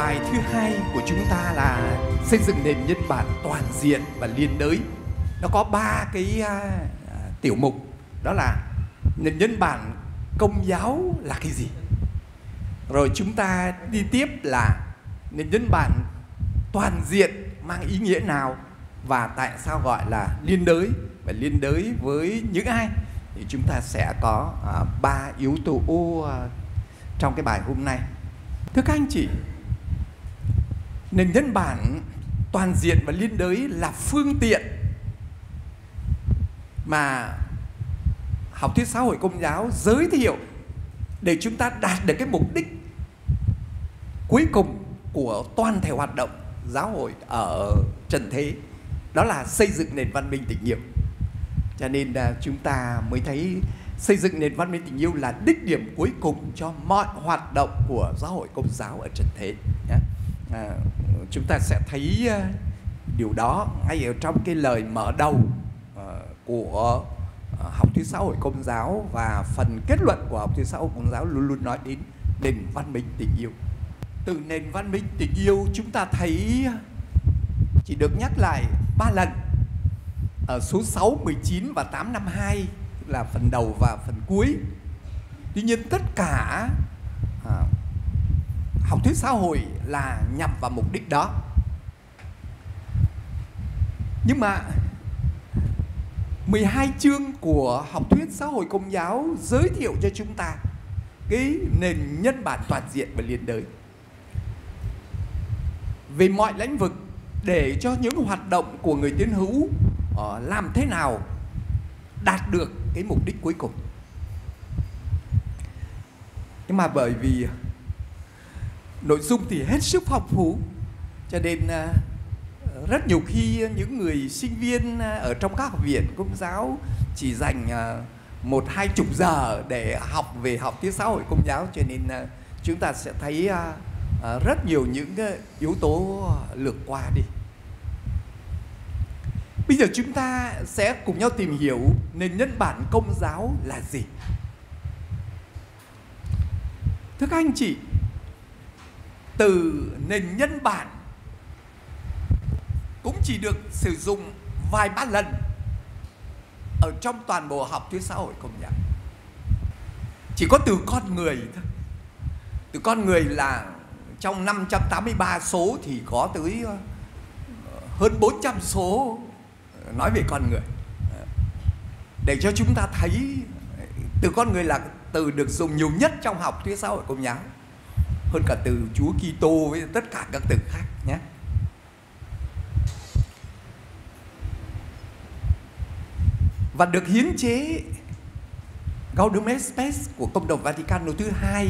Bài thứ hai của chúng ta là xây dựng nền nhân bản toàn diện và liên đới. Nó có ba cái à, tiểu mục đó là nền nhân bản công giáo là cái gì? Rồi chúng ta đi tiếp là nền nhân bản toàn diện mang ý nghĩa nào và tại sao gọi là liên đới và liên đới với những ai thì chúng ta sẽ có à, ba yếu tố à, trong cái bài hôm nay thưa các anh chị nền nhân bản toàn diện và liên đới là phương tiện mà học thuyết xã hội công giáo giới thiệu để chúng ta đạt được cái mục đích cuối cùng của toàn thể hoạt động giáo hội ở trần thế đó là xây dựng nền văn minh tình yêu cho nên à, chúng ta mới thấy xây dựng nền văn minh tình yêu là đích điểm cuối cùng cho mọi hoạt động của giáo hội công giáo ở trần thế nhé. À, chúng ta sẽ thấy à, điều đó ngay ở trong cái lời mở đầu à, của à, học thuyết xã hội công giáo và phần kết luận của học thuyết xã hội công giáo luôn luôn nói đến nền văn minh tình yêu từ nền văn minh tình yêu chúng ta thấy chỉ được nhắc lại ba lần ở số 6, 19 và 852 là phần đầu và phần cuối. Tuy nhiên tất cả học thuyết xã hội là nhằm vào mục đích đó. Nhưng mà 12 chương của học thuyết xã hội công giáo giới thiệu cho chúng ta cái nền nhân bản toàn diện và liên đới về mọi lĩnh vực, để cho những hoạt động của người tiến hữu ờ, làm thế nào đạt được cái mục đích cuối cùng nhưng mà bởi vì nội dung thì hết sức phong phú. Cho nên uh, rất nhiều khi những người sinh viên à, ở trong các học viện công giáo chỉ dành uh, một hai chục giờ để học về học tiếng xã hội công giáo. Cho nên uh, chúng ta sẽ thấy uh, uh, rất nhiều những uh, yếu tố lược qua đi. Bây giờ chúng ta sẽ cùng nhau tìm hiểu nền nhân bản công giáo là gì. Thưa các anh chị, từ nền nhân bản cũng chỉ được sử dụng vài ba lần ở trong toàn bộ học thuyết xã hội công giáo. Chỉ có từ con người thôi. Từ con người là trong 583 số thì có tới ờ, hơn 400 số ờ, nói về con người để cho chúng ta thấy ờ, từ con người là từ được dùng nhiều nhất trong học thuyết xã hội công giáo hơn cả từ Chúa Kitô với tất cả các từ khác nhé. Và được hiến chế Gaudium et Spes của Công đồng Vaticano thứ hai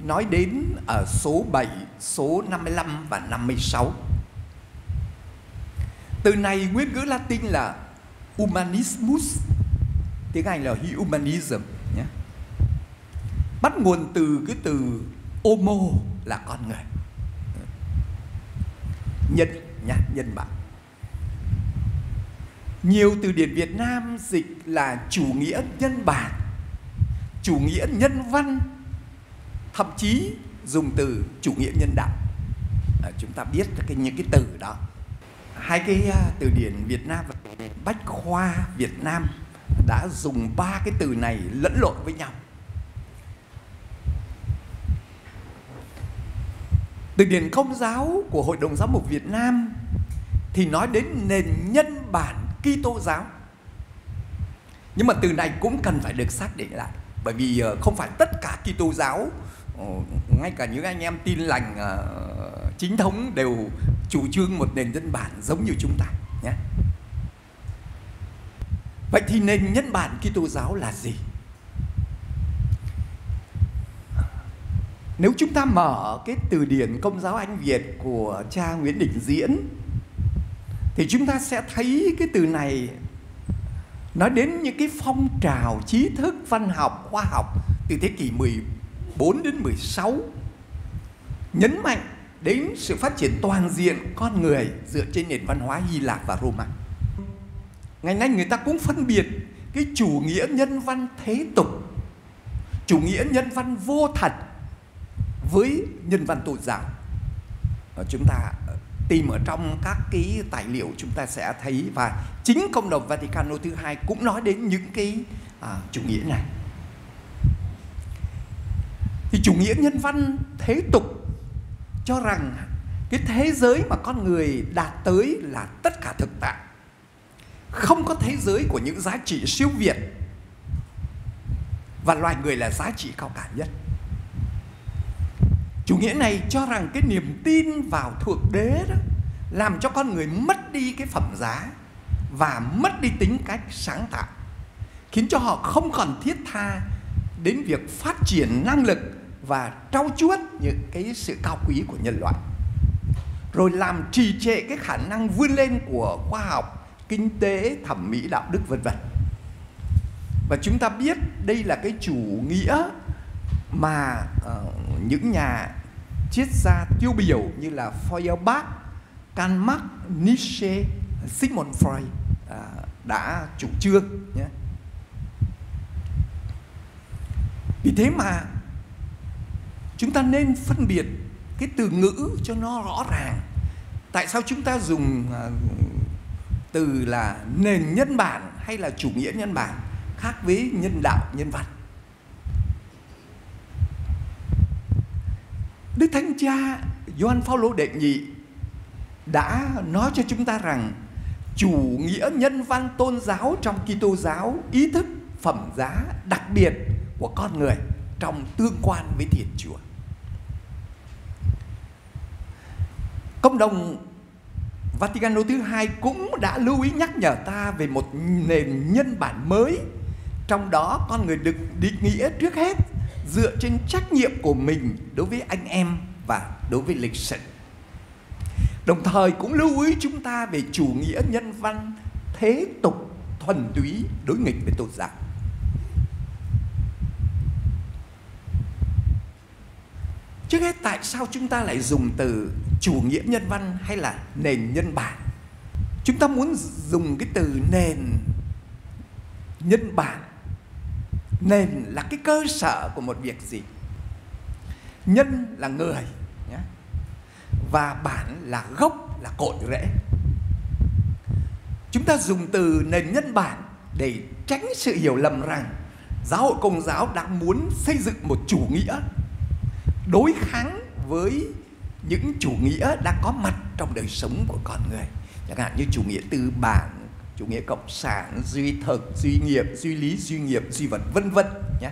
nói đến ở số 7, số 55 và 56. Từ này nguyên ngữ Latin là humanismus, tiếng Anh là humanism nhé. Bắt nguồn từ cái từ homo là con người. Nhân nhá, nhân bản. Nhiều từ điển Việt Nam dịch là chủ nghĩa nhân bản, chủ nghĩa nhân văn, thậm chí dùng từ chủ nghĩa nhân đạo. À, chúng ta biết cái những cái từ đó hai cái à, từ điển Việt Nam và Bách khoa Việt Nam đã dùng ba cái từ này lẫn lộn với nhau. Từ điển công giáo của Hội đồng giáo mục Việt Nam thì nói đến nền nhân bản Kitô giáo. Nhưng mà từ này cũng cần phải được xác định lại, bởi vì ờ, không phải tất cả Kitô giáo ờ, ngay cả những anh em tin lành ờ, chính thống đều chủ trương một nền nhân bản giống như chúng ta, nhé. Vậy thì nền nhân bản Kitô giáo là gì? Nếu chúng ta mở cái từ điển công giáo Anh Việt của cha Nguyễn Đình Diễn thì chúng ta sẽ thấy cái từ này nói đến những cái phong trào trí thức văn học khoa học từ thế kỷ 14 đến 16 nhấn mạnh đến sự phát triển toàn diện con người dựa trên nền văn hóa Hy Lạp và Roma. Ngày nay người ta cũng phân biệt cái chủ nghĩa nhân văn thế tục, chủ nghĩa nhân văn vô thật với nhân văn tôn giáo. Ờ, chúng ta ờ, tìm ở trong các cái tài liệu chúng ta sẽ thấy và chính cộng đồng Vaticano thứ hai cũng nói đến những cái à, chủ nghĩa này. Thì chủ nghĩa nhân văn thế tục cho rằng cái thế giới mà con người đạt tới là tất cả thực tại. Không có thế giới của những giá trị siêu việt và loài người là giá trị cao cả nhất chủ nghĩa này cho rằng cái niềm tin vào thượng đế đó làm cho con người mất đi cái phẩm giá và mất đi tính cách sáng tạo khiến cho họ không còn thiết tha đến việc phát triển năng lực và trau chuốt những cái sự cao quý của nhân loại. Rồi làm trì trệ cái khả năng vươn lên của khoa học kinh tế thẩm mỹ đạo đức vân vân. Và chúng ta biết đây là cái chủ nghĩa mà uh, những nhà triết gia tiêu biểu như là Feuerbach, Karl Marx, Nietzsche, Sigmund Freud à, đã chủ trương nhé. Vì thế mà chúng ta nên phân biệt cái từ ngữ cho nó rõ ràng. Tại sao chúng ta dùng à, từ là nền nhân bản hay là chủ nghĩa nhân bản khác với nhân đạo nhân văn Đức Thánh Cha Gioan Phaolô đệ nhị đã nói cho chúng ta rằng chủ nghĩa nhân văn tôn giáo trong Kitô giáo, ý thức, phẩm giá đặc biệt của con người trong tương quan với Thiên Chúa. Cộng đồng Vatican thứ hai cũng đã lưu ý nhắc nhở ta về một nền nhân bản mới, trong đó con người được định nghĩa trước hết dựa trên trách nhiệm của mình đối với anh em và đối với lịch sử. Đồng thời cũng lưu ý chúng ta về chủ nghĩa nhân văn, thế tục, thuần túy đối nghịch với tôn giáo. Trước hết, tại sao chúng ta lại dùng từ chủ nghĩa nhân văn hay là nền nhân bản? Chúng ta muốn dùng cái từ nền nhân bản nền là cái cơ sở của một việc gì? Nhân là người nhé. và bản là gốc là cội rễ. Chúng ta dùng từ nền nhân bản để tránh sự hiểu lầm rằng giáo hội công giáo đang muốn xây dựng một chủ nghĩa đối kháng với những chủ nghĩa đang có mặt trong đời sống của con người. Chẳng hạn như chủ nghĩa tư bản chủ nghĩa cộng sản, duy thực, duy nghiệp, duy lý, duy nghiệp, duy vật, vân vân nhé.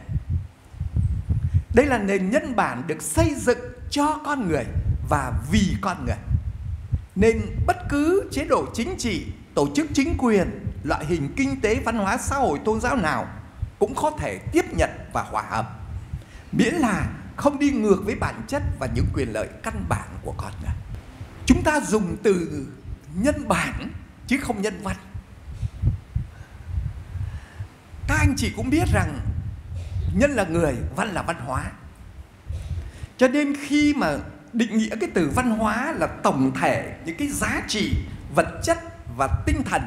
Đây là nền nhân bản được xây dựng cho con người và vì con người. Nên bất cứ chế độ chính trị, tổ chức chính quyền, loại hình kinh tế, văn hóa, xã hội, tôn giáo nào cũng có thể tiếp nhận và hòa hợp. Miễn là không đi ngược với bản chất và những quyền lợi căn bản của con người. Chúng ta dùng từ nhân bản chứ không nhân văn các anh chị cũng biết rằng nhân là người, văn là văn hóa. Cho nên khi mà định nghĩa cái từ văn hóa là tổng thể những cái giá trị, vật chất và tinh thần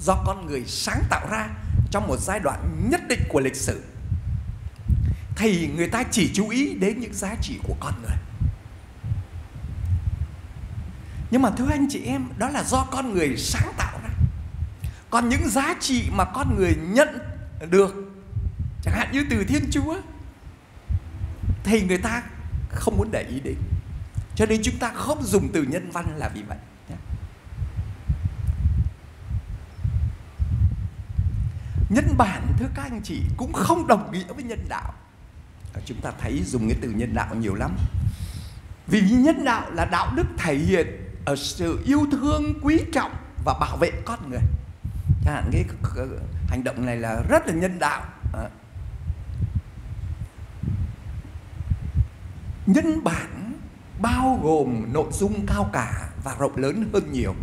do con người sáng tạo ra trong một giai đoạn nhất định của lịch sử, thì người ta chỉ chú ý đến những giá trị của con người. Nhưng mà thưa anh chị em, đó là do con người sáng tạo ra. Còn những giá trị mà con người nhận được. Chẳng hạn như từ thiên chúa, thì người ta không muốn để ý đến. Cho nên chúng ta không dùng từ nhân văn là vì vậy nhân bản, thưa các anh chị, cũng không đồng nghĩa với nhân đạo. À, chúng ta thấy dùng cái từ nhân đạo nhiều lắm. Vì nhân đạo là đạo đức thể hiện ở sự yêu thương, quý trọng và bảo vệ con người chẳng hạn cái hành động này là rất là nhân đạo. Nhân bản bao gồm nội dung cao cả và rộng lớn hơn nhiều.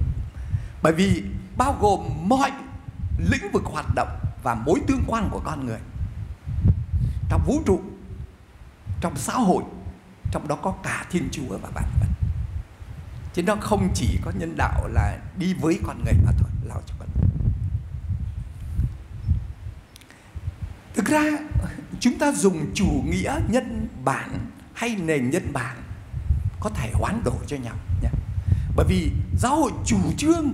Bởi vì bao gồm mọi lĩnh vực hoạt động và mối tương quan của con người. Trong vũ trụ, trong xã hội, trong đó có cả thiên chúa và bản vật. Chứ nó không chỉ có nhân đạo là đi với con người mà thôi, lao cho con người thực ra, chúng ta dùng chủ nghĩa nhân bản hay nền nhân bản có thể hoán đổi cho nhau nhé. Bởi vì giáo hội chủ trương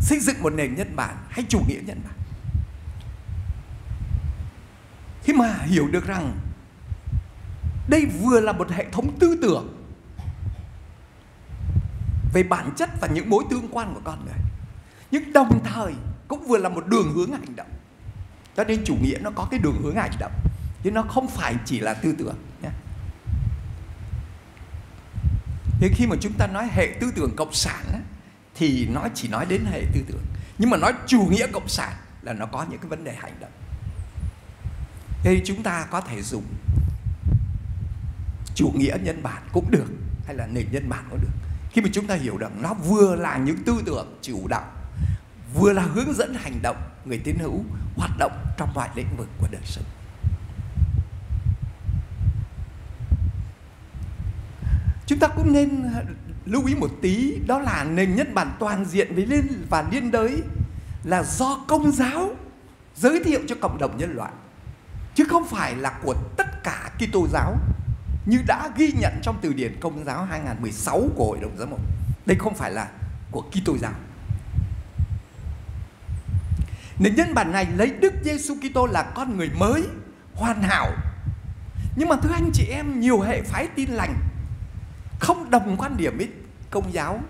xây dựng một nền nhân bản hay chủ nghĩa nhân bản. Khi mà hiểu được rằng đây vừa là một hệ thống tư tưởng về bản chất và những mối tương quan của con người, nhưng đồng thời cũng vừa là một đường hướng hành động cho nên chủ nghĩa nó có cái đường hướng hành động chứ nó không phải chỉ là tư tưởng nhé. Thế khi mà chúng ta nói hệ tư tưởng cộng sản á, thì nó chỉ nói đến hệ tư tưởng. Nhưng mà nói chủ nghĩa cộng sản là nó có những cái vấn đề hành động. Thế chúng ta có thể dùng chủ nghĩa nhân bản cũng được hay là nền nhân bản cũng được. Khi mà chúng ta hiểu rằng nó vừa là những tư tưởng chủ đạo vừa là hướng dẫn hành động người tín hữu hoạt động trong mọi lĩnh vực của đời sống chúng ta cũng nên ờ, lưu ý một tí, đó là nền nhân bản toàn diện với liên và liên đới là do công giáo giới thiệu cho cộng đồng nhân loại, chứ không phải là của tất cả Kitô giáo như đã ghi nhận trong từ điển Công giáo 2016 của Hội đồng Giám mục. Đây không phải là của Kitô giáo. Nền nhân bản này lấy Đức Giêsu Kitô là con người mới, hoàn hảo. Nhưng mà thưa anh chị em, nhiều hệ phái tin lành không đồng quan điểm với công giáo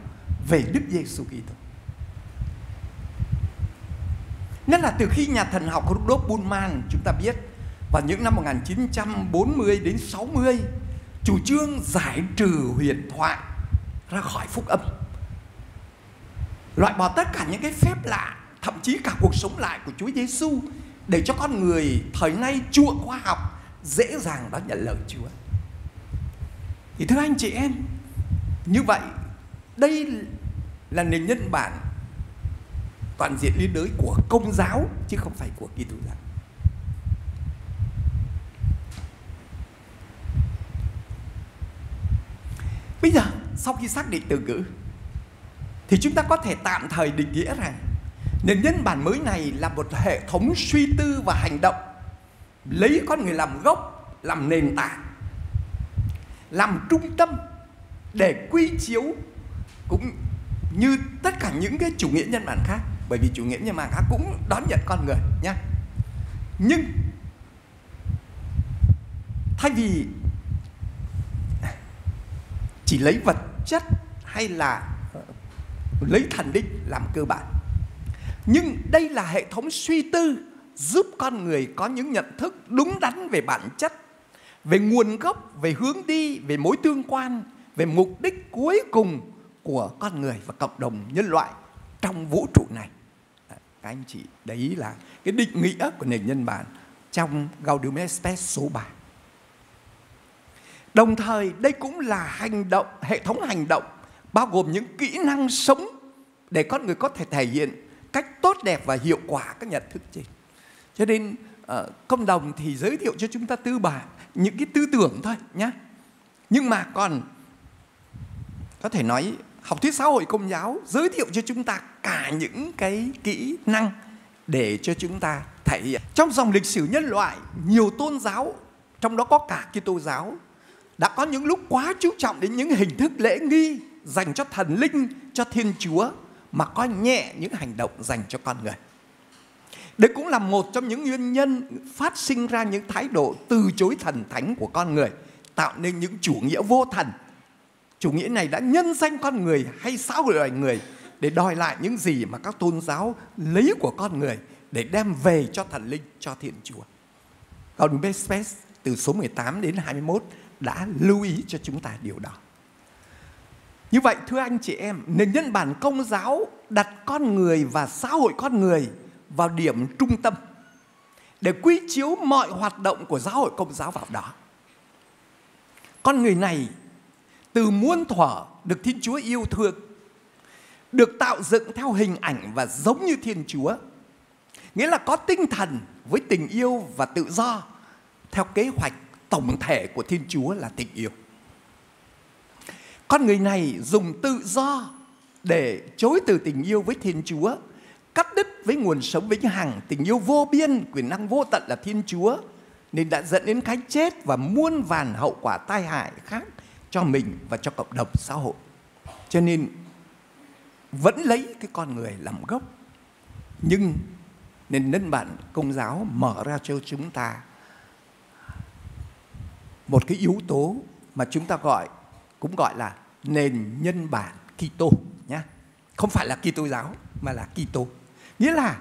về Đức Giêsu Kitô. Nhất là từ khi nhà thần học Rudolf Bultmann chúng ta biết vào những năm 1940 đến 60 chủ trương giải trừ huyền thoại ra khỏi phúc âm loại bỏ tất cả những cái phép lạ thậm chí cả cuộc sống lại của Chúa Giêsu để cho con người thời nay chuộng khoa học dễ dàng đón nhận lời Chúa. Thì thưa anh chị em, như vậy đây là nền nhân bản toàn diện liên đới của công giáo chứ không phải của Kitô giáo. Bây giờ sau khi xác định từ ngữ thì chúng ta có thể tạm thời định nghĩa rằng nền nhân bản mới này là một hệ thống suy tư và hành động. Lấy con người làm gốc, làm nền tảng, làm trung tâm để quy chiếu cũng như tất cả những cái chủ nghĩa nhân bản khác. Bởi vì chủ nghĩa nhân bản khác cũng đón nhận con người nhé nhưng thay vì chỉ lấy vật chất hay là lấy thần đích làm cơ bản nhưng đây là hệ thống suy tư giúp con người có những nhận thức đúng đắn về bản chất về nguồn gốc về hướng đi về mối tương quan về mục đích cuối cùng của con người và cộng đồng nhân loại trong vũ trụ này. Các anh chị đấy là cái định nghĩa của nền nhân bản trong Gaudium Spes số 3 Đồng thời đây cũng là hành động, hệ thống hành động bao gồm những kỹ năng sống để con người có thể thể hiện tốt đẹp và hiệu quả các nhận thức trên. Cho nên ờ, uh, công đồng thì giới thiệu cho chúng ta tư bản những cái tư tưởng thôi nhé. Nhưng mà còn có thể nói học thuyết xã hội công giáo giới thiệu cho chúng ta cả những cái kỹ năng để cho chúng ta thể hiện. Trong dòng lịch sử nhân loại, nhiều tôn giáo, trong đó có cả Kitô giáo đã có những lúc quá chú trọng đến những hình thức lễ nghi dành cho thần linh, cho Thiên Chúa mà coi nhẹ những hành động dành cho con người. Đây cũng là một trong những nguyên nhân phát sinh ra những thái độ từ chối thần thánh của con người, tạo nên những chủ nghĩa vô thần. Chủ nghĩa này đã nhân danh con người hay xã hội loài người để đòi lại những gì mà các tôn giáo lấy của con người để đem về cho thần linh, cho Thiên Chúa. Còn Bespes từ số 18 đến 21 đã lưu ý cho chúng ta điều đó. Như vậy thưa anh chị em, nền nhân bản công giáo đặt con người và xã hội con người vào điểm trung tâm để quy chiếu mọi hoạt động của giáo hội công giáo vào đó. Con người này từ muôn thuở được Thiên Chúa yêu thương, được tạo dựng theo hình ảnh và giống như Thiên Chúa. Nghĩa là có tinh thần với tình yêu và tự do theo kế hoạch tổng thể của Thiên Chúa là tình yêu. Con người này dùng tự do để chối từ tình yêu với Thiên Chúa, cắt đứt với nguồn sống vĩnh hằng, tình yêu vô biên, quyền năng vô tận là Thiên Chúa nên đã dẫn đến cái chết và muôn vàn hậu quả tai hại khác cho mình và cho cộng đồng xã hội. Cho nên vẫn lấy cái con người làm gốc. Nhưng nên nhân bản công giáo mở ra cho chúng ta một cái yếu tố mà chúng ta gọi cũng gọi là nền nhân bản Kitô nhé. Không phải là Kitô giáo, mà là Kitô. Nghĩa là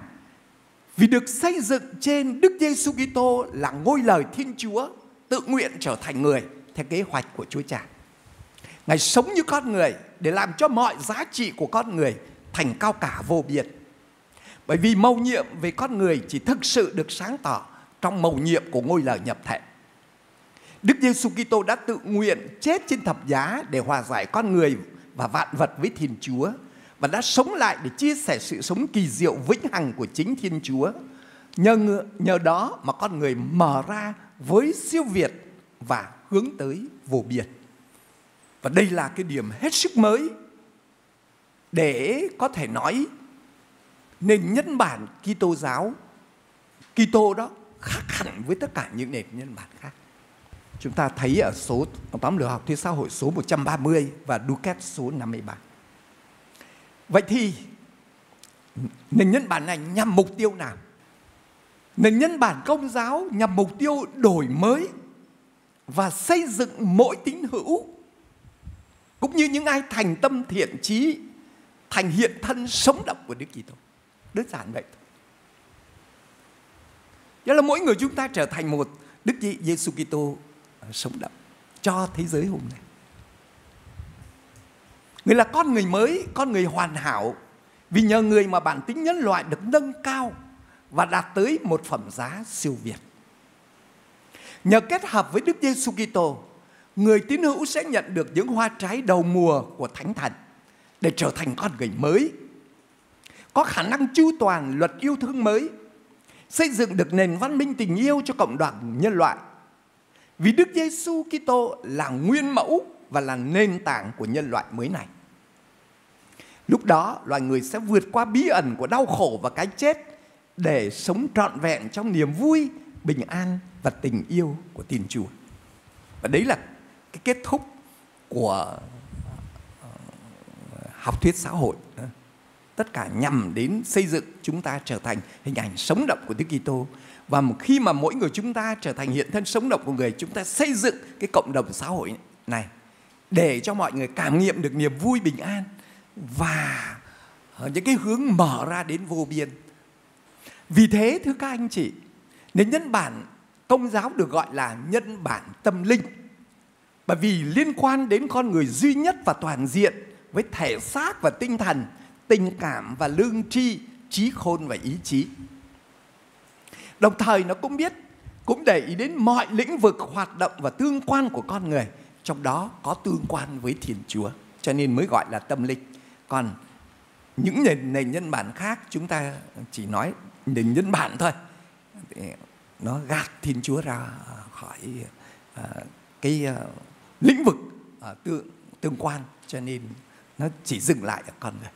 vì được xây dựng trên Đức Giêsu Kitô là ngôi lời Thiên Chúa tự nguyện trở thành người theo kế hoạch của Chúa Cha. Ngài sống như con người để làm cho mọi giá trị của con người thành cao cả vô biên. Bởi vì mầu nhiệm về con người chỉ thực sự được sáng tỏ trong mầu nhiệm của ngôi lời nhập thể. Đức Giêsu Kitô đã tự nguyện chết trên thập giá để hòa giải con người và vạn vật với Thiên Chúa và đã sống lại để chia sẻ sự sống kỳ diệu vĩnh hằng của chính Thiên Chúa. Nhờ nhờ đó mà con người mở ra với siêu việt và hướng tới vô biên. Và đây là cái điểm hết sức mới để có thể nói nền nhân bản Kitô giáo, Kitô đó khác hẳn với tất cả những nền nhân bản khác. Chúng ta thấy ở số tóm lược học thuyết xã hội số 130 và Duquette số 53. Vậy thì, nền nhân bản này nhằm mục tiêu nào? Nền nhân bản công giáo nhằm mục tiêu đổi mới và xây dựng mỗi tín hữu, cũng như những ai thành tâm thiện trí, thành hiện thân sống động của Đức Kitô. Đơn giản vậy thôi. Đó là mỗi người chúng ta trở thành một Đức Giêsu Kitô Ờ, sống động cho thế giới hôm nay. Người là con người mới, con người hoàn hảo vì nhờ người mà bản tính nhân loại được nâng cao và đạt tới một phẩm giá siêu việt. Nhờ kết hợp với Đức Giêsu Kitô, người tín hữu sẽ nhận được những hoa trái đầu mùa của Thánh Thần để trở thành con người mới. Có khả năng chu toàn luật yêu thương mới, xây dựng được nền văn minh tình yêu cho cộng đoàn nhân loại. Vì Đức Giêsu Kitô là nguyên mẫu và là nền tảng của nhân loại mới này. Lúc đó loài người sẽ vượt qua bí ẩn của đau khổ và cái chết để sống trọn vẹn trong niềm vui, bình an và tình yêu của tin Chúa. Và đấy là cái kết thúc của ờ, học thuyết xã hội. Tất cả nhằm đến xây dựng chúng ta trở thành hình ảnh sống động của Đức Kitô. Và khi mà mỗi người chúng ta trở thành hiện thân sống động của người, chúng ta xây dựng cái cộng đồng xã hội này để cho mọi người cảm nghiệm được niềm vui bình an và ờ, những cái hướng mở ra đến vô biên. Vì thế thưa các anh chị, nên nhân bản công giáo được gọi là nhân bản tâm linh. Bởi vì liên quan đến con người duy nhất và toàn diện với thể xác và tinh thần, tình cảm và lương tri, trí khôn và ý chí. Đồng thời nó cũng biết, cũng để ý đến mọi lĩnh vực hoạt động và tương quan của con người, trong đó có tương quan với Thiên Chúa, cho nên mới gọi là tâm linh. Còn những nền, nền nhân bản khác chúng ta chỉ nói nền nhân bản thôi. Nó gạt thiên chúa ra khỏi uh, cái uh, lĩnh vực uh, tương tương quan cho nên nó chỉ dừng lại ở con người.